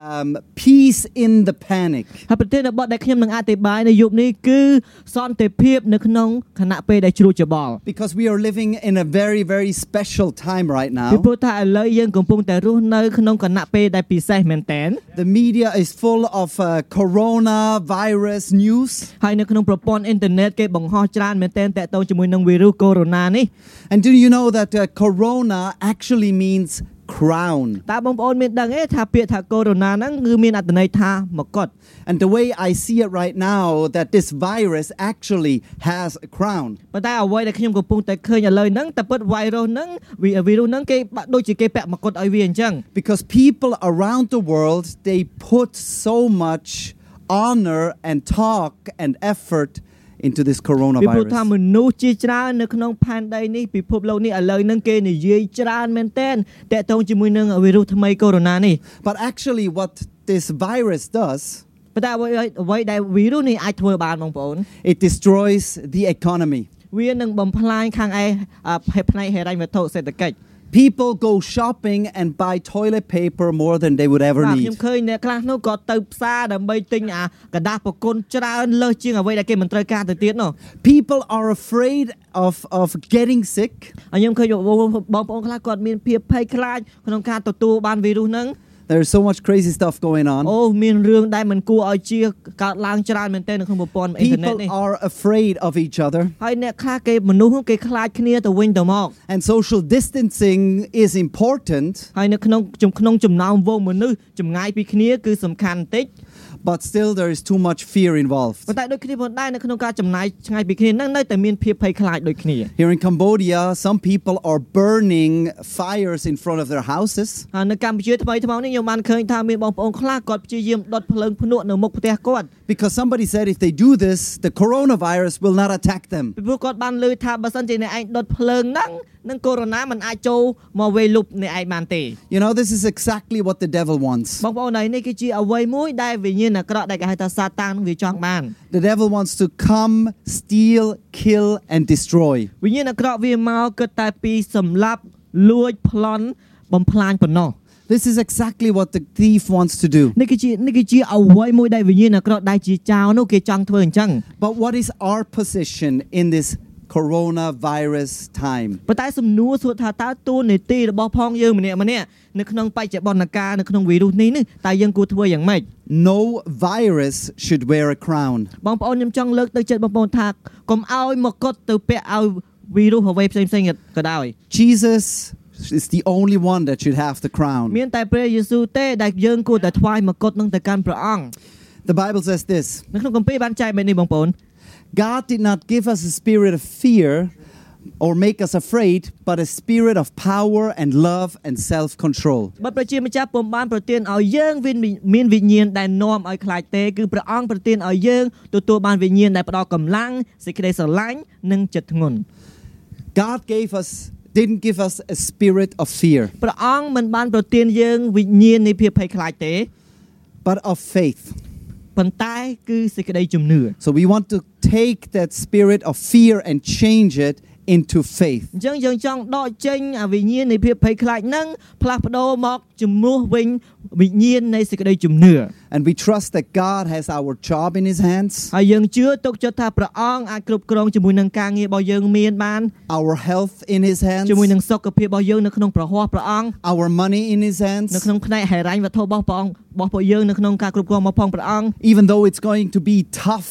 um, peace in the panic. ហើយប្រធានបទដែលខ្ញុំនឹងអធិប្បាយនៅយប់នេះគឺសន្តិភាពនៅក្នុងខណៈពេលដែលជ្រួចច្បល់ Because we are living in a very, very special time right ពី now. ព្រោះថាឥឡូវយើងកំពុងតែរស់នៅក្នុងគណៈពេលដែលពិសេសមែនតើ The media is full of uh, coronavirus news. ហើយនៅក្នុងប្រព័ន្ធអ៊ីនធឺណិតគេបង្ហោះច្រើនមែនតើតកតងជាមួយនឹងវីរុសកូវីដ -19 នេះ And do you know that uh, corona actually means crown? តើបងប្អូនមានដឹងទេថាពាក្យថាកូវីដ -19 ហ្នឹងគឺមានអត្ថន័យថាមកុដ And the way I see it right now, that this virus actually has a crown. ប៉ុន្តែអ្វីដែលខ្ញុំកំពុងតែឃើញឥឡូវហ្នឹងតែពិតវីរុសហ្នឹងវីវីរុសហ្នឹងគេបាក់ដូចជាគេពាក់មកុដឲ្យវាអញ្ចឹង Because people around the world, they put so much honor and talk and effort into this ពីព្រោះថា coronavirus. មនុស្សជាច្រើននៅក្នុងផែនដីនេះពិភពលោកនេះឥឡូវហ្នឹងគេនិយាយច្រើនមែនទែនតកតងជាមួយនឹងវីរុសថ្មីកូវីដ -19 នេះ But actually, what this virus does, ប៉ុន្តែអ្វីអ្វីដែលវីរុសនេះអាចធ្វើបានបងប្អូន it destroys the economy. វានឹងបំផ្លាញខាងឯអឺផ្នែកហិរញ្ញវត្ថុសេដ្ឋកិច្ច People go shopping and buy toilet paper more than they would ever បាទ need. ខ្ញុំឃើញអ្នកខ្លះនោះក៏ទៅផ្សារដើម្បីទិញអាกระดาษប្រគុណច្រើនលើសជាងអ្វីដែលគេមិនត្រូវការទៅទៀតនោះ People are afraid of, of getting sick ហើយខ្ញុំឃើញបងប្អូនខ្លះគាត់មានភាពភ័យខ្លាចក្នុងការទទួលបានវីរុសហ្នឹង There's so much crazy stuff going on. អូមានរឿងដែលមិនគួរឲ្យជឿកើតឡើងច្រើនមែនទែននៅក្នុងប្រព័ន្ធអ៊ីនធឺណិត People នេះ are afraid of each other. ហើយអ្នកខ្លះគេមនុស្សហ្នឹងគេខ្លាចគ្នាទៅវិញទៅមក And social distancing is important, ហើយនៅក្នុងចំក្នុងចំណោមវងមនុស្សចម្ងាយពីគ្នាគឺសំខាន់បន្តិច but still there is too much fear involved. ប៉ុន្តែដូចគ្នាផងដែរនៅក្នុងការចំណាយឆ្ងាយពីគ្នាហ្នឹងនៅតែមានភាពភ័យខ្លាចដូចគ្នា Here in Cambodia, some people are burning fires in front of their houses ហើយនៅកម្ពុជាថ្មីថ្មោងនេះខ្ញុំបានឃើញថាមានបងប្អូនខ្លះគាត់ព្យាយាមដុតភ្លើងភ្នក់នៅមុខផ្ទះគាត់ because somebody said if they do this, the coronavirus will not attack them. ពីព្រោះគាត់បានលើថាបើសិនជាអ្នកឯងដុតភ្លើងហ្នឹង នឹងកូវីដ -19 មិនអាចចូលមកវេលុបអ្នកឯងបានទេ You know, this is exactly what the devil wants. បងប្អូនហើយនេះគឺជាអ្វីមួយដែលវិញ្ញាណអាក្រក់ដែលគេហៅថាសាតាំងនឹងវាចង់បាន The devil wants to come, steal, kill, and destroy. វិញ្ញាណអាក្រក់វាមកគិតតែពីសម្លាប់លួចប្លន់បំផ្លាញប៉ុណ្ណោះ This is exactly what the thief wants to do. នេះគឺជានេះគឺជាអ្វីមួយដែលវិញ្ញាណអាក្រក់ដែលជាចៅនោះគេចង់ធ្វើអញ្ចឹង But what is our position in this coronavirus time? ប៉ុន្តែសំណួរសួរថាតើតួនាទីរបស់ផងយើងម្នាក់ម្នាក់នៅក្នុងបច្ចុប្បន្នកាលនៅក្នុងវីរុសនេះនេះតើយើងគួរធ្វើយ៉ាងម៉េច No virus should wear a crown. បងប្អូនខ្ញុំចង់លើកទៅចិត្តបងប្អូនថាកុំឲ្យមកុដទៅពាក់ឲ្យវីរុសអ្វីផ្សេងផ្សេងៗក៏ដោយ Jesus is the only one that should have the crown. មានតែព្រះយេស៊ូវទេដែលយើងគួរតែថ្វាយមកុដនឹងទៅកាន់ព្រះអង្គ The Bible says this នៅក្នុងគម្ពីរបានចែកបែបនេះបងប្អូន God did not give us a spirit of fear or make us afraid, but a spirit of power and love and self control. បើប្រជាម្ចាស់ពុំបានប្រទានឲ្យយើងមានមានវិញ្ញាណដែលនាំឲ្យខ្លាចទេគឺព្រះអង្គប្រទានឲ្យយើងទទួលបានវិញ្ញាណដែលផ្ដល់កម្លាំងសេចក្តីស្រឡាញ់និងចិត្តធ្ងន់ God gave us, didn't give us a spirit of fear, ព្រះអង្គមិនបានប្រទានយើងវិញ្ញាណនៃភាពភ័យខ្លាចទេ but of faith. ប៉ុន្តែគឺសេចក្តីជំនឿ So we want to take that spirit of fear and change it into faith. អញ្ចឹងយើងចង់ដកចេញអាវិញ្ញាណនៃភាពភ័យខ្លាចហ្នឹងផ្លាស់ប្ដូរមកជំនួសវិញវិញ្ញាណនៃសេចក្តីជំនឿ And we trust that God has our job in His hands, ហើយយើងជឿទុកចិត្តថាព្រះអង្គអាចគ្រប់គ្រងជាមួយនឹងការងាររបស់យើងមានបាន our health in His hands, ជាមួយនឹងសុខភាពរបស់យើងនៅក្នុងប្រហោះព្រះអង្គ our money in His នៅ hands. ក្នុងផ្នែកហិរញ្ញវត្ថុរបស់ព្រះអង្គរបស់ពួកយើងនៅក្នុងការគ្រប់គ្រងរបស់ផងព្រះអង្គ Even though it's going to be tough,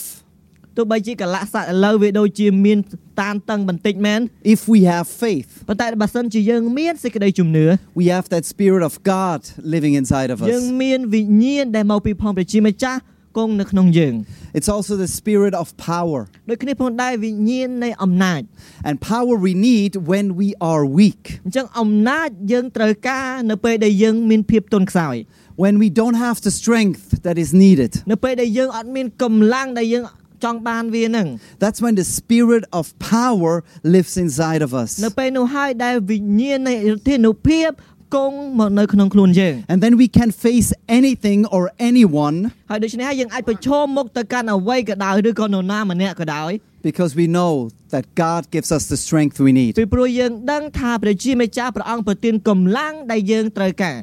ទោះបីជាកលៈស័កឥឡូវវាដូចជាមានតានតឹងបន្តិចមែន if we have faith, ប៉ុន្តែបើសិនជាយើងមានសេចក្តីជំនឿ we have that spirit of God living inside of យើង us. មានវិញ្ញាណដែលមកពីផងព្រះជាម្ចាស់គង់នៅក្នុងយើង It's also the spirit of power. ដូចគ្នាផងដែរវិញ្ញាណនៃអំណាច And power we need when we are weak, អញ្ចឹងអំណាចយើងត្រូវការនៅពេលដែលយើងមានភាពទន់ខ្សោយ when we don't have the strength that is needed. នៅពេលដែលយើងអត់មានកម្លាំងដែលយើង ចង់បានវានឹង That's when the spirit of power lives inside of us. នៅពេលនោះហើយដែលវិញ្ញាណនៃឫទ្ធានុភាពគង់មកនៅក្នុងខ្លួនយើង And then we can face anything or anyone ហើយដូច្នេះហើយយើងអាចប្រឈមមុខទៅកាន់អ្វីក៏ដោយឬក៏នរណាម្នាក់ក៏ដោយ Because we know that God gives us the strength we need. ពីព្រោះយើងដឹងថាព្រះជាម្ចាស់ព្រះអង្គប្រទានកម្លាំងដែលយើងត្រូវការ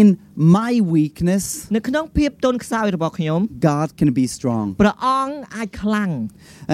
In my weakness, នៅក្នុងភាពទន់ខ្សោយរបស់ខ្ញុំ God can be strong. ព្រះអង្គអាចខ្លាំង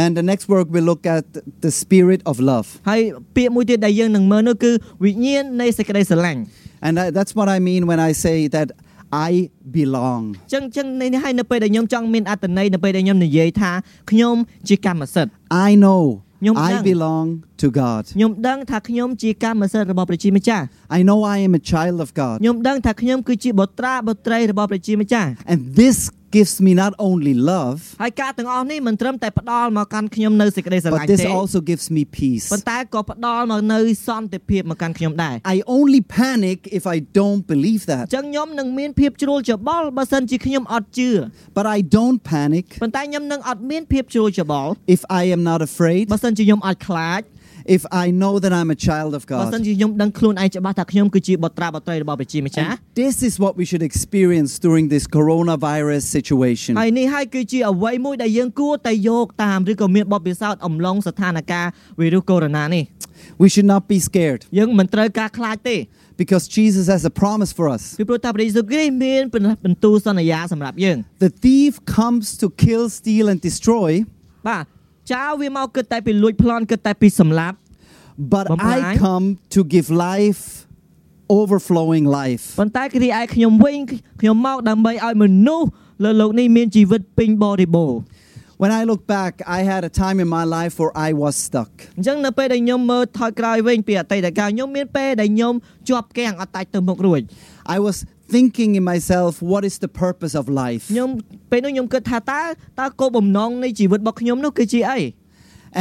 And the next work we look at the spirit of love. ហើយពាក្យមួយទៀតដែលយើងនឹងមើលនោះគឺវិញ្ញាណនៃសេចក្តីស្រឡាញ់ And I, that's what I mean when I say that I belong. អញ្ចឹងអញ្ចឹងនេះហើយនៅពេលដែលខ្ញុំចង់មានអត្តន័យនៅពេលដែលខ្ញុំនិយាយថាខ្ញុំជាកម្មសិទ្ធិ I know Nhung I đang. belong to God. ខ្ញុំដឹងថាខ្ញុំជាកម្មសិទ្ធិរបស់ព្រះជាម្ចាស់ I know I am a child of God. ខ្ញុំដឹងថាខ្ញុំគឺជាបុត្រាបុត្រីរបស់ព្រះជាម្ចាស់ And this gives me not only love, ហើយការទាំងអស់នេះមិនត្រឹមតែផ្ដល់មកកាន់ខ្ញុំនៅសេចក្តីស្រឡាញ but ់ this ទេ also gives me peace. ប៉ុន្តែក៏ផ្ដល់មកនៅសន្តិភាពមកកាន់ខ្ញុំដែរ I only panic if I don't believe អ that. ញ្ចឹងខ្ញុំនឹងមានភាពជ្រួលច្បល់បើសិនជាខ្ញុំអត់ជឿ But I don't panic ប៉ុន្តែខ្ញុំនឹងអត់មានភាពជ្រួលច្បល់ if I am not afraid, បើសិនជាខ្ញុំអត់ខ្លាច if I know that I'm a child of បើសិន God. ជាខ្ញុំដឹងខ្លួនឯងច្បាស់ថាខ្ញុំគឺជាបុត្រាបុត្រីរបស់ព្រះជាម្ចាស់ And this is what we should experience during this coronavirus situation. ហើយនេះហើយគឺជាអ្វីមួយដែលយើងគួរតែយកតាមឬក៏មានបទពិសោធន៍អំឡុងស្ថានភាពវីរុសកូវីដ -19 នេះ We should not be scared យើងមិនត្រូវការខ្លាចទេ because Jesus has a promise for us. ពីព្រោះថាព្រះយេស៊ូវគ្រីស្ទមានបន្ទូលសន្យាសម្រាប់យើង The thief comes to kill, steal, and destroy, បាទ ចោលវាមកគិតតែពីលួចប្លន់គិតតែពីសម្លាប់ but I come to give life overflowing life ប៉ុន្តែគ្រីឯខ្ញុំវិញខ្ញុំមកដើម្បីឲ្យមនុស្សលើលោកនេះមានជីវិតពេញបរិបូរណ៍ When I look back, I had a time in my life where I was stuck. អញ្ចឹងនៅពេលដែលខ្ញុំមើលថយក្រោយវិញពីអតីតកាលខ្ញុំមានពេលដែលខ្ញុំជាប់គាំងអត់តាច់ទៅមុខរួច I was thinking in myself, what is the purpose of life? ខ្ញុំពេលនោះខ្ញុំគិតថាតើតើគោលបំណងនៃជីវិតរបស់ខ្ញុំនោះគឺជាអី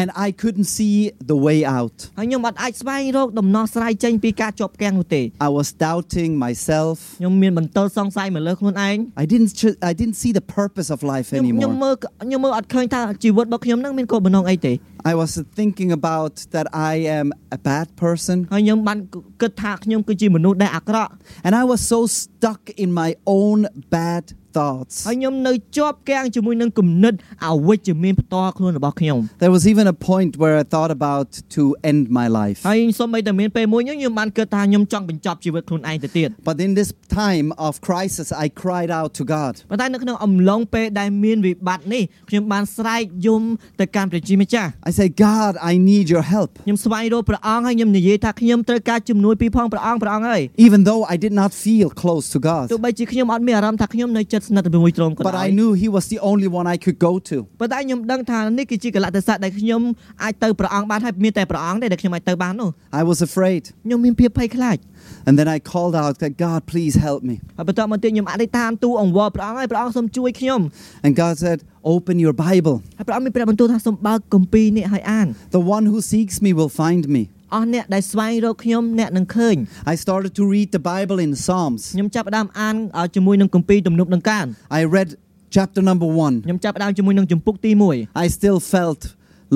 And I couldn't see the way out. ហើយខ្ញុំអត់អាចស្វែងរកដំណោះស្រាយចេញពីការជាប់គាំងនោះទេ I was doubting myself. ខ្ញុំមានបន្ទិលសង្ស័យមកលើខ្លួនឯង I didn't ch- I didn't see the purpose of life ខ្ញុំខ្ញុំ anymore. មើលខ្ញុំមើលអត់ឃើញថាជីវិតរបស់ខ្ញុំនឹងមានគោលបំណងអីទេ I was thinking about that I am a bad person ហើយខ្ញុំបានគិតថាខ្ញុំគឺជាមនុស្សដែលអាក្រក់ and I was so stuck in my own bad thoughts. ហើយខ្ញុំនៅជាប់គាំងជាមួយនឹងគំនិតអវិជ្ជមានផ្ទាល់ខ្លួនរបស់ខ្ញុំ There was even a point where I thought about to end my life. ហើយសូម្បីតែមានពេលមួយហ្នឹងខ្ញុំបានគិតថាខ្ញុំចង់បញ្ចប់ជីវិតខ្លួនឯងទៅទៀត But in this time of crisis, I cried out to God. ប៉ុន្តែនៅក្នុងអំឡុងពេលដែលមានវិបត្តិនេះខ្ញុំបានស្រែកយំទៅកាន់ព្រះជាម្ចាស់ I said, God, I need your help. ខ្ញុំស្វែងរកព្រះអង្គហើយខ្ញុំនិយាយថាខ្ញុំត្រូវការជំនួយពីផងព្រះអង្គព្រះអង្គហើយ Even though I did not feel close to God. ទោះបីជាខ្ញុំអត់មានអារម្មណ៍ថាខ្ញុំនៅជិតស្និទ្ធជាមួយទ្រង់ក៏ But ដោយ I knew He was the only one I could go to. ប៉ុន្តែខ្ញុំដឹងថានេះគឺជាកលៈទេសៈដែលខ្ញុំអាចទៅព្រះអង្គបានហើយមានតែព្រះអង្គទេដែលខ្ញុំអាចទៅបាននោះ I was afraid. ខ្ញុំមានភាពភ័យខ្លាច And then I called out that God, please help me. ហើយបន្ទាប់មកទៀតខ្ញុំអធិដ្ឋានទូអង្វរព្រះអង្គហើយព្រះអង្គសូមជួយខ្ញុំ And God said, Open your Bible. ហើយព្រះអង្គមានព្រះបន្ទូលថាសូមបើកគម្ពីរនេះឲ្យអាន The one who seeks me will find me. អស់អ្នកដែលស្វែងរកខ្ញុំអ្នកនឹងឃើញ I started to read the Bible in Psalms. ខ្ញុំចាប់ផ្ដើមអានអឺជាមួយនឹងគម្ពីរទំនុកដង្កើង I read chapter number one. ខ្ញុំចាប់ផ្ដើមជាមួយនឹងជំពូកទី I still felt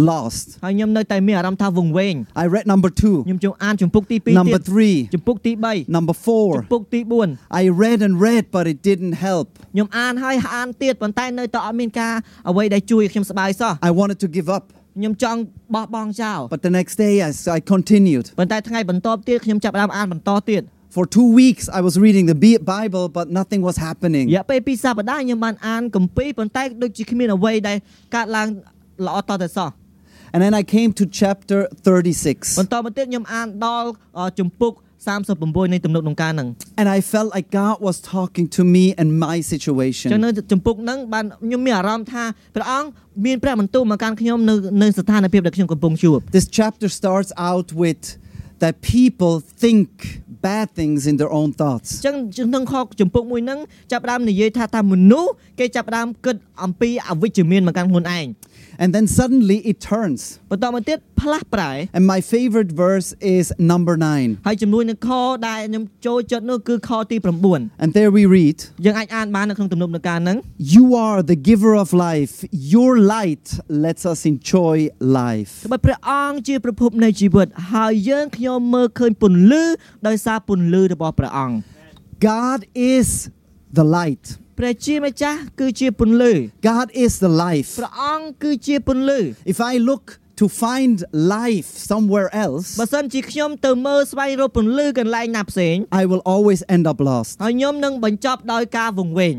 lost. 1ហើយខ្ញុំនៅតែមានអារម្មណ៍ថាវង្វេង I read number two, ខ្ញុំចូលអានជំពូកទី2ទៀត number three, ជំពូកទី3 number ជំ four. ពូកទី4 I read and read, but it didn't help. ខ្ញុំអានហើយអានទៀតប៉ុន្តែនៅតែអត់មានការអ្វីដែលជួយឲ្យខ្ញុំសប្បាយសោះ I wanted to give up. ខ្ញុំចង់បោះបង់ចោល But the next day, I, I continued. ប៉ុន្តែថ្ងៃបន្ទាប់ទៀតខ្ញុំចាប់ផ្ដើមអានបន្តទៀត For two weeks, I was reading the Bi- Bible, but nothing was រ happening. យៈពេល2សប្តាហ៍ខ្ញុំបានអានគម្ពីរប៉ុន្តែដូចជាគ្មានអ្វីដែលកើតឡើងល្អតទៅសោះ And then I came to chapter 36. បន្តមកទៀតខ្ញុំអានដល់អជំពូក36នៃទំនុកដង្កើងហ្នឹង And I felt like God was talking to me and my ចឹង situation. នៅជំពូកហ្នឹងបានខ្ញុំមានអារម្មណ៍ថាព្រះអង្គមានព្រះបន្ទូលមកកាន់ខ្ញុំនៅនៅស្ថានភាពដែលខ្ញុំកំពុងជួប This chapter starts out with that people think bad things in their own thoughts. ចឹងក្នុងខជំពូកមួយហ្នឹងចាប់ផ្ដើមនិយាយថាថាមនុស្សគេចាប់ផ្ដើមគិតអំពីអវិជ្ជមានមកកាន់ខ្លួនឯង And then suddenly it turns. បន្តមកទៀតផ្លាស់ប្រែ And my favorite verse is number 9. ហើយជំនួយនឹងខដែលខ្ញុំចូលចិត្តនោះគឺខទី9 And there we read, យើងអាចអានបាននៅក្នុងទំនុកដង្កើងហ្នឹង You are the giver of life. Your light lets us enjoy life. ត្បិតព្រះអង្គជាប្រភពនៃជីវិតហើយយើងខ្ញុំមើលឃើញពន្លឺដោយសារពន្លឺរបស់ព្រះអង្គ God is the light. ព្រះជាម្ចាស់គឺជាពន្លឺ God is the life. ព្រះអង្គគឺជាពន្លឺ If I look to find life somewhere else, បើសិនជាខ្ញុំទៅមើលស្វែងរកពន្លឺកន្លែងណាផ្សេង I will always end up lost. ហើយខ្ញុំនឹងបញ្ចប់ដោយការវង្វេង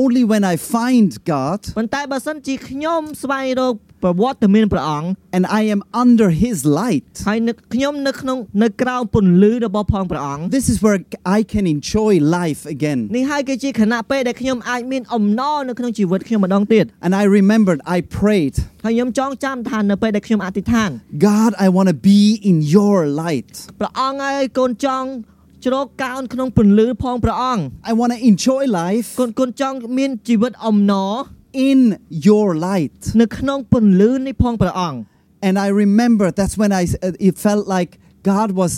Only when I find God ប៉ុន្តែបើសិនជាខ្ញុំស្វែងរកប្រវត្តិមានព្រះអង្គ and I am under His light, ហើយនឹកខ្ញុំនៅក្នុងនៅក្រៅពន្លឺរបស់ផងព្រះអង្គ this is where I can enjoy life again. នេះហើយគឺជាខណៈពេលដែលខ្ញុំអាចមានអំណរនៅក្នុងជីវិតខ្ញុំម្ដងទៀត And I remembered, I prayed, ហើយខ្ញុំចងចាំថានៅពេលដែលខ្ញុំអធិដ្ឋាន God, I want to be in your light. ព្រះអង្គហើយកូនចង់ ជ្រកកោនក្នុងពន្លឺផងព្រះអង្គ I want to enjoy life កូនកូនចង់មានជីវិតអំណរ in your light. នៅក្នុងពន្លឺនេះផងព្រះអង្គ And I remember that's when I uh, it felt like God was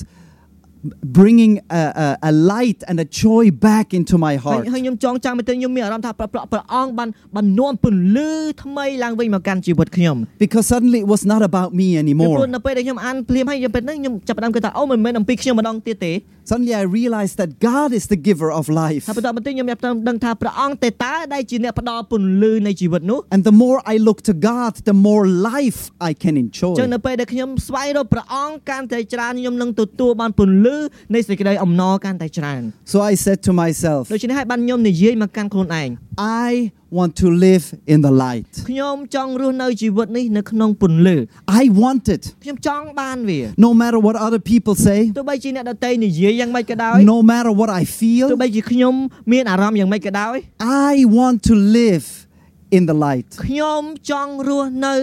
bringing a, a, a light and a joy back into my ហើយ heart. ហើយខ្ញុំចងចាំមែនទែនខ្ញុំមានអារម្មណ៍ថាព្រះព្រះព្រះអង្គបានបាននាំពន្លឺថ្មីឡើងវិញមកកាន់ជីវិតខ្ញុំ Because suddenly it was not about me ពីព្រោះ anymore. នៅពេលដែលខ្ញុំអានភ្លាមហើយខ្ញុំពេលហ្នឹងខ្ញុំចាប់ផ្ដើមគិតថាអូមិនមែនអំពីខ្ញុំម្ដងទៀតទេ Suddenly I realized that God is the giver of life. ហើយបន្តបន្តិចខ្ញុំចាប់ផ្ដើមដឹងថាព្រះអង្គទេតើដែលជាអ្នកផ្ដល់ពន្លឺនៃជីវិតនោះ And the more I look to God, the more life I can អញ្ចឹង enjoy. នៅពេលដែលខ្ញុំស្វែងរកព្រះអង្គកាន់តែច្រើនខ្ញុំនឹងទទួលបានពន្លឺនៃសេចក្តីអំណរកាន់តែច្រើន So I said to myself, ដូច្នេះហើយបានខ្ញុំនិយាយមកកាន់ខ្លួនឯង I want to live in the light. ខ្ញុំចង់រស់នៅជីវិតនេះនៅក្នុងពន្លឺ I want it. ខ្ញុំចង់បានវា No matter what other people say, ទោះបីជាអ្នកដទៃនិយាយយ៉ាងម៉េចក៏ដោយ no matter what I ទោះ feel, បីជាខ្ញុំមានអារម្មណ៍យ៉ាងម៉េចក៏ដោយ I want to live in the light, ខ្ញុំចង់រស់នៅ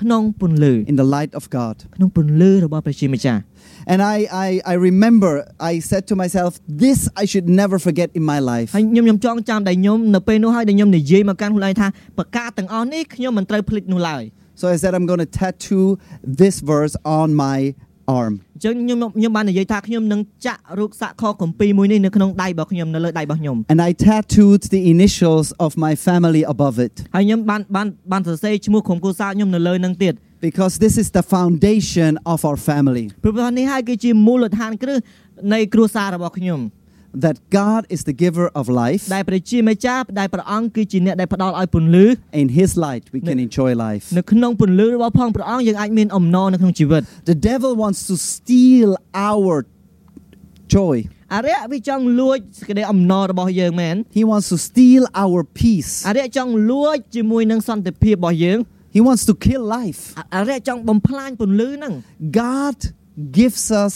ក្នុងពន្លឺ in the light of God. ក្នុងពន្លឺរបស់ព្រះជាម្ចាស់ And I, I, I remember I said to myself, this I should never forget in my life. ហើយខ្ញុំខ្ញុំចងចាំដែលខ្ញុំនៅពេលនោះហើយដែលខ្ញុំនិយាយមកកាន់ខ្លួនឯងថាប្រកាសទាំងអស់នេះខ្ញុំមិនត្រូវភ្លេចនោះឡើយ So I said, I'm going to tattoo this verse on my arm. អញ្ចឹងខ្ញុំខ្ញុំបាននិយាយថាខ្ញុំនឹងចាក់រូបសាក់ខគម្ពីរមួយនេះនៅក្នុងដៃរបស់ខ្ញុំនៅលើដៃរបស់ខ្ញុំ And I tattooed the initials of my family above it ហើយខ្ញុំបានបានបានសរសេរឈ្មោះក្រុមគ្រួសារខ្ញុំនៅលើនឹងទៀត because this is the foundation of our family. ព្រោះថានេះហើយគឺជាមូលដ្ឋានគ្រឹះនៃគ្រួសាររបស់ខ្ញុំ That God is the giver of life. ដែលព្រះជាម្ចាស់ដែលព្រះអង្គគឺជាអ្នកដែលផ្ដល់ឲ្យពន្លឺ In His light, we can enjoy life. នៅក្នុងពន្លឺរបស់ផងព្រះអង្គយើងអាចមានអំណរនៅក្នុងជីវិត The devil wants to steal our joy. អរិយវាចង់លួចសេចក្តីអំណររបស់យើងមែន He wants to steal our peace. អរិយចង់លួចជាមួយនឹងសន្តិភាពរបស់យើង He wants to kill life. អរិយចង់បំផ្លាញពន្លឺហ្នឹង God gives us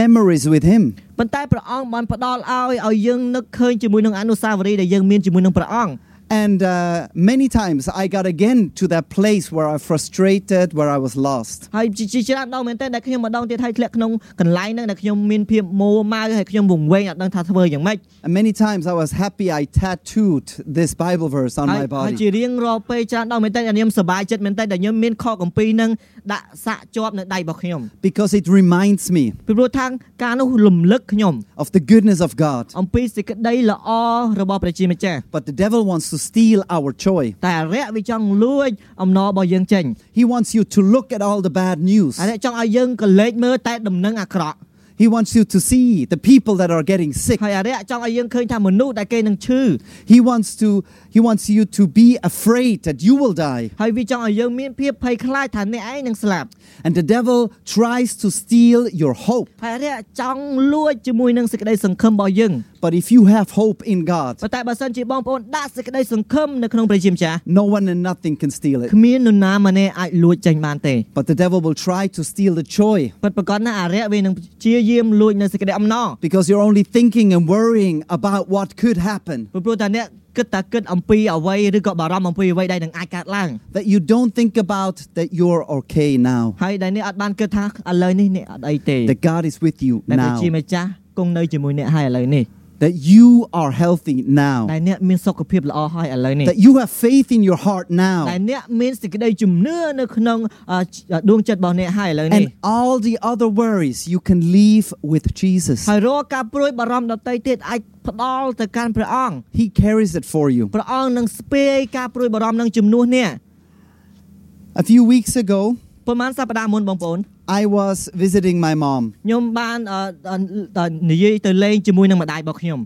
memories with Him. ប៉ុន្តែព្រះអង្គបានផ្ដល់ឲ្យឲ្យយើងនឹកឃើញជាមួយនឹងអនុស្សាវរីយ៍ដែលយើងមានជាមួយនឹងព្រះអង្គ And uh, many times I got again to that place where I frustrated, where I was lost. ហើយជាជាច្រើនដងមែនតើដែលខ្ញុំម្ដងទៀតហើយធ្លាក់ក្នុងកន្លែងហ្នឹងដែលខ្ញុំមានភាពមួម៉ៅហើយខ្ញុំវង្វេងអត់ដឹងថាធ្វើយ៉ាងម៉េច And many times I was happy I tattooed this Bible verse on ហើយ my ហើយ body. ជារៀងរាល់ពេលច្រើនដងមែនតើដែលខ្ញុំសប្បាយចិត្តមែនតើដែលខ្ញុំមានខកម្ពីហ្នឹងដាក់សាក់ជាប់នៅដៃរបស់ខ្ញុំ Because it reminds me ពីព្រោះថាការនោះរំលឹកខ្ញុំ of the goodness of God. អំពីសេចក្តីល្អរបស់ព្រះជាម្ចាស់ But the devil wants to steal our joy. តែអរិយវាចង់លួចអំណររបស់យើងចេញ He wants you to look at all the bad news. អរិយចង់ឲ្យយើងកលេចមើលតែដំណឹងអាក្រក់ He wants you to see the people that are getting sick. ហើយអរិយចង់ឲ្យយើងឃើញថាមនុស្សដែលគេនឹងឈឺ He wants to he wants you to be afraid that you will die. ហើយវាចង់ឲ្យយើងមានភាពភ័យខ្លាចថាអ្នកឯងនឹងស្លាប់ And the devil tries to steal your hope. ហើយអរិយចង់លួចជាមួយនឹងសេចក្តីសង្ឃឹមរបស់យើង But if you have hope in God, ប៉ុន្តែបើសិនជាបងប្អូនដាក់សេចក្តីសង្ឃឹមនៅក្នុងព្រះជាម្ចាស់ no one and nothing can steal it. គ្មាននរណាម្នាក់អាចលួចចេញបានទេ But the devil will try to steal the joy ពិតប្រាកដណាស់អរិយវានឹងព្យាយាមលួចនៅសេចក្តីអំណរ because you're only thinking and worrying about what could happen. ពីព្រោះតែអ្នកគិតតែគិតអំពីអ្វីឬក៏បារម្ភអំពីអ្វីដែលនឹងអាចកើតឡើង That you don't think about that you're okay now. ហើយដែលអ្នកអត់បានគិតថាឥឡូវនេះអ្នកអត់អីទេ That God is with you តែព្រះ now. ជាម្ចាស់គង់នៅជាមួយអ្នកហើយឥឡូវនេះ That you are healthy now. ដែលអ្នកមានសុខភាពល្អហើយឥឡូវនេះ That you have faith in your heart តែ now. អ្នកមានសេចក្តីជំនឿនៅក្នុងអឺដួងចិត្តរបស់អ្នកហើយឥឡូវនេះ And all the other worries you can leave with Jesus. ហើយរាល់ការព្រួយបារម្ភដទៃទៀតអាចផ្ដល់ទៅកាន់ព្រះអង្គ He carries it for you. ព្រះអង្គនឹងស្ពាយការព្រួយបារម្ភនឹងជំនួសអ្នក A few weeks ago, ប្រហែលសប្តាហ៍មុនបងប្អូន I was visiting my mom, ខ្ញុំបានអឺអឺនិយាយទៅលេងជាមួយនឹងម្ដាយរបស់ខ្ញុំ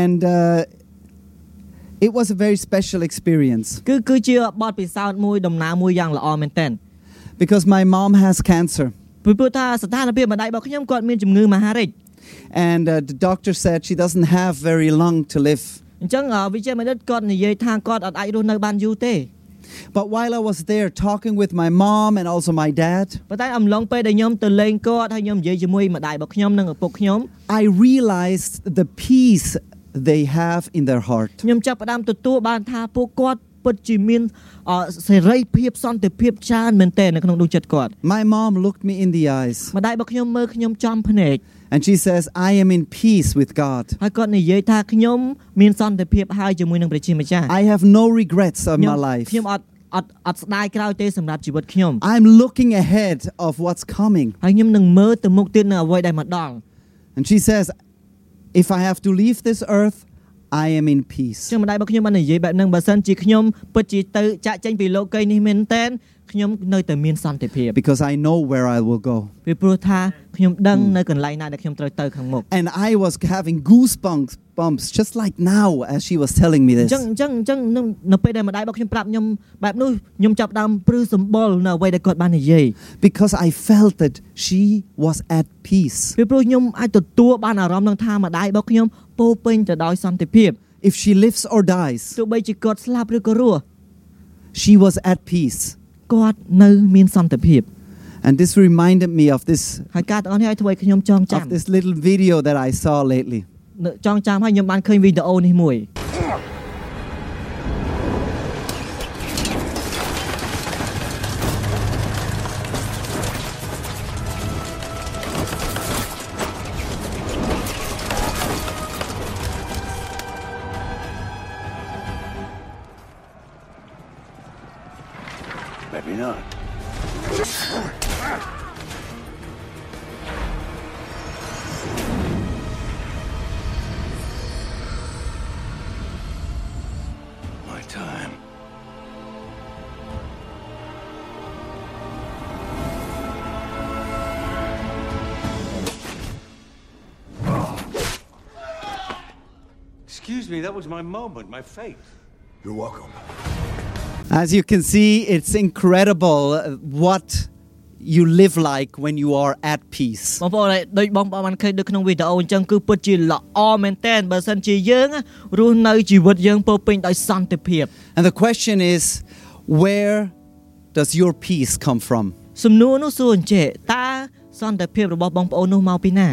and uh, It was a very special experience គឺគឺជាបទពិសោធន៍មួយដំណើរមួយយ៉ាងល្អមែនទែន because my mom has cancer. ពីព្រោះថាស្ថានភាពម្ដាយរបស់ខ្ញុំគាត់មានជំងឺមហារីក And uh, the doctor said she doesn't have very long to live. អញ្ចឹងអ่าវិជ្ជាបណ្ឌិតគាត់និយាយថាគាត់អត់អាចរស់នៅបានយូរទេ But while I was there talking with my mom and also my dad, ប៉ុន្តែអំឡុងពេលដែលខ្ញុំទៅលេងគាត់ហើយខ្ញុំនិយាយជាមួយម្ដាយរបស់ខ្ញុំនិងឪពុកខ្ញុំ I realized the peace they have in their heart. ខ្ញុំចាប់ផ្ដើមទទួលបានថាពួកគាត់ពិតជាមានអ่าសេរីភាពសន្តិភាពច្រើនមែនទែននៅក្នុងដួងចិត្តគាត់ My mom looked me in the eyes ម្ដាយរបស់ខ្ញុំមើលខ្ញុំចំភ្នែក and she says, I am in peace with God. ហើយគាត់និយាយថាខ្ញុំមានសន្តិភាពហើយជាមួយនឹងព្រះជាម្ចាស់ I have no regrets of ខ្ញុំ my life. ខ្ញុំអត់អត់អត់ស្ដាយក្រោយទេសម្រាប់ជីវិតខ្ញុំ I'm looking ahead of what's coming. ហើយខ្ញុំនឹងមើលទៅមុខទៀតនៅអ្វីដែលមកដល់ And she says, If I have to leave this earth, I am in peace. ចឹងម្ដាយរបស់ខ្ញុំបាននិយាយបែបហ្នឹងបើសិនជាខ្ញុំពិតជាទៅចាក់ចេញពីលោកីយ៍នេះមែនតែន ខ្ញុំនៅតែមានសន្តិភាព Because I know where I will go. ពីព្រោះថាខ្ញុំដឹងនៅកន្លែងណាដែលខ្ញុំត្រូវទៅខាងមុខ And I was having goosebumps bumps just like now as she was telling me អ this. ញ្ចឹងអញ្ចឹងអញ្ចឹងនៅនៅពេលដែលម្ដាយរបស់ខ្ញុំប្រាប់ខ្ញុំបែបនោះខ្ញុំចាប់ផ្ដើមព្រឺសម្បុរនៅអ្វីដែលគាត់បាននិយាយ Because I felt that she was at peace. ពីព្រោះខ្ញុំអាចទទួលបានអារម្មណ៍នឹងថាម្ដាយរបស់ខ្ញុំពោរពេញទៅដោយសន្តិភាព If she lives or dies, ទោះបីជាគាត់ស្លាប់ឬក៏រស់ she was at peace. គាត់នៅមានសន្តិភាព And this reminded me of this ហើយការទាំងអស់នេះឲ្យធ្វើឲ្យខ្ញុំចងចាំ of this little video that I saw lately. នៅចងចាំហើយខ្ញុំបានឃើញវីដេអូនេះមួយ Maybe not. My time. Excuse me, that was my moment, my fate. You're welcome. As you can see, it's incredible uh, what you live like when you are at peace. បងប្អូនហើយដូចបងប្អូនបានឃើញដូចក្នុងវីដេអូអញ្ចឹងគឺពិតជាល្អមែនតើបើសិនជាយើងរស់នៅជីវិតយើងពោរពេញដោយសន្តិភាព And the question is, where does your peace come from? សំណួរនោះសួរអញ្ចេះតើសន្តិភាពរបស់បងប្អូននោះមកពីណា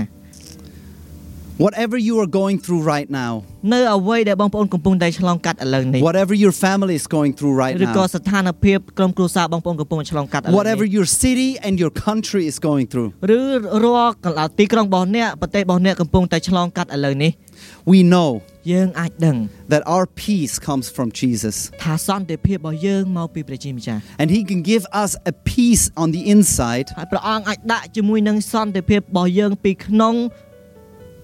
Whatever you are going through right now, នៅអ្វីដែលបងប្អូនកំពុងតែឆ្លងកាត់ឥឡូវនេះ whatever your family is going through right ឬក៏ now, ស្ថានភាពក្រុមគ្រួសារបងប្អូនកំពុងតែឆ្លងកាត់ឥឡូវ whatever នេះ your city and your country is going through, ឬរាល់កន្លែងទីក្រុងរបស់អ្នកប្រទេសរបស់អ្នកកំពុងតែឆ្លងកាត់ឥឡូវនេះ we know យើងអាចដឹង that our peace comes from Jesus. ថាសន្តិភាពរបស់យើងមកពីព្រះជាម្ចាស់ And He can give us a peace on the inside ហើយព្រះអង្គអាចដាក់ជាមួយនឹងសន្តិភាពរបស់យើងពីក្នុង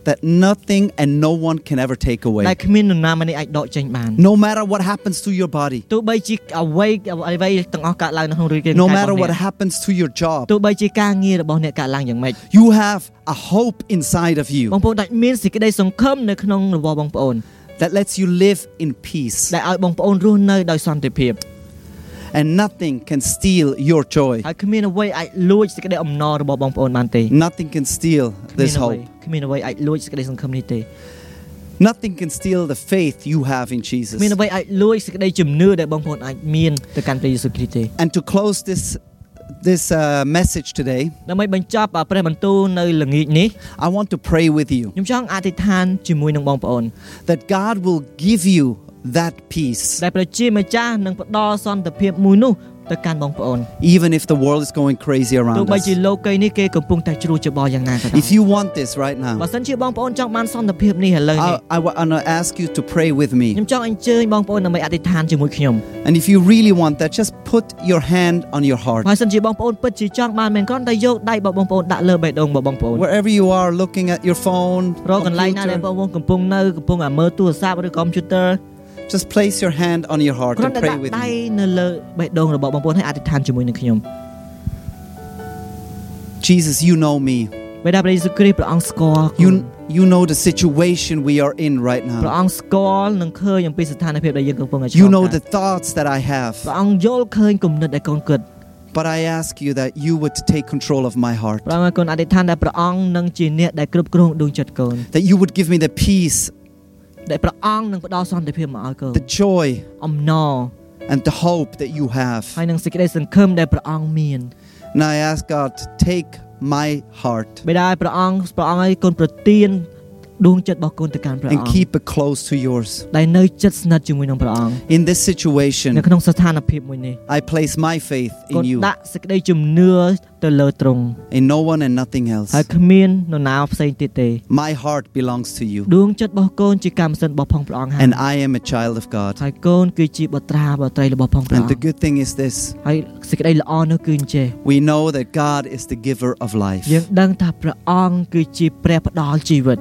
that nothing and no one can ever take away. ដែលគ្មាននរណាម្នាក់អាចដកចេញបាន No matter what happens to your body, ទោះបីជាអ្វីអ្វីទាំងអស់កើតឡើងនៅក្នុងរាងកាយ no របស់ matter what អ្នក happens to your job, ទោះបីជាការងាររបស់អ្នកកើតឡើងយ៉ាងម៉េច you have a hope inside of បង you ប្អូនអាចមានសេចក្តីសង្ឃឹមនៅក្នុងរបស់បងប្អូន that lets you live in peace. ដែលឲ្យបងប្អូនរស់នៅដោយសន្តិភាព And nothing can steal your joy. ហើយគ្មានអ្វីអាចលួចសេចក្តីអំណររបស់បងប្អូនបានទេ Nothing can steal គ្មាន this អ្វី hope. គ្មានអ្វីអាចលួចសេចក្តីសង្ឃឹមនេះទេ Nothing can steal the faith you have in គ្ Jesus. មានអ្វីអាចលួចសេចក្តីជំនឿដែលបងប្អូនអាចមានទៅកាន់ព្រះយេស៊ូវគ្រីស្ទទេ And to close this this uh, message today, ដើម្បីបញ្ចប់អាព្រះបន្ទូលនៅល្ងាចនេះ I want to pray with you ខ្ញុំចង់អធិដ្ឋានជាមួយនឹងបងប្អូន that God will give you that peace ដែលព្រះជាម្ចាស់នឹងផ្ដល់សន្តិភាពមួយនោះទៅកាន់បងប្អូន even if the world is going crazy ទោះ around បី us. ជាលោកីយ៍នេះគេកំពុងតែជ្រួលច្បល់យ៉ាងណាក៏ដោយ If you want this right បើ now, សិនជាបងប្អូនចង់បានសន្តិភាពនេះឥឡូវនេះ I, I want to ask you to pray with ខ្ញុំ me. ចង់អញ្ជើញបងប្អូនដើម្បីអធិដ្ឋានជាមួយខ្ញុំ And if you really want that, just put your hand on your heart. បើសិនជាបងប្អូនពិតជាចង់បានមិនគ្រាន់តែយកដៃរបស់បងប្អូនដាក់លើបេះដូងរបស់បងប្អូន Wherever you are looking at your phone, រកកន្លែងណាដែលបង computer, ប្អូនកំពុងនៅកំពុងតែមើលទូរស័ព្ទឬកុំព្យូទ័រ just place your hand on your heart គ្រាន់ and តែ pray ដាក់ with ដៃ me. នៅលើបេះដូងរបស់បងប្អូនហើយអធិដ្ឋានជាមួយនឹងខ្ញុំ Jesus, you know me. បេដាព្រះយេស៊ូវគ្រីស្ទព្រះអង្គស្គាល់ You You know the situation we are in right ព្រះ now. អង្គស្គាល់និងឃើញអំពីស្ថានភាពដែលយើងកំពុងតែឆ្ល You ង know កា the ត់ thoughts that I ព្រះ have. អង្គយល់ឃើញគំនិតដែលកូនគិត But I ask you that you would take control of my heart. ព្រះអង្គឲ្យកូនអធិដ្ឋានដែលព្រះអង្គនឹងជាអ្នកដែលគ្រប់គ្រងដួងចិត្តកូន That you would give me the peace, ដែលព្រះអង្គនឹងផ្ដល់សន្តិភាពមកឲ្យកូន the joy, អំណរ and the hope that you have. ហើយនឹងសេចក្តីសង្ឃឹមដែលព្រះអង្គមាន And I ask God to take my heart បិតាឲ្យព្រះអង្គព្រះអង្គឲ្យកូនប្រទាន ដួងចិត្តរបស់កូនទៅកាន់ព្រះ and អង្គ keep it close to yours. ដែលនៅចិត្តស្និទ្ធជាមួយនឹងព្រះអង្គ In this នៅ situation, ក្នុងស្ថានភាពមួយនេះ I place my faith កូន in you, ដាក់សេចក្តីជំនឿទៅលើទ្រង់ in no one and nothing ហើយ else. គ្មាននរណាផ្សេងទៀតទេ My heart belongs to you, ដួងចិត្តរបស់កូនជាកម្មសិទ្ធិរបស់ផងព្រះអង្គហើយ and I am a child of God. ហើយកូនគឺជាបុត្រាបុត្រីរបស់ផងព្រះអ And ង្គ the good thing is this ហើយសេចក្តីល្អនោះគឺអញ្ចេះ we know that God is the giver of life. យើងដឹងថាព្រះអង្គគឺជាព្រះផ្ដល់ជីវិត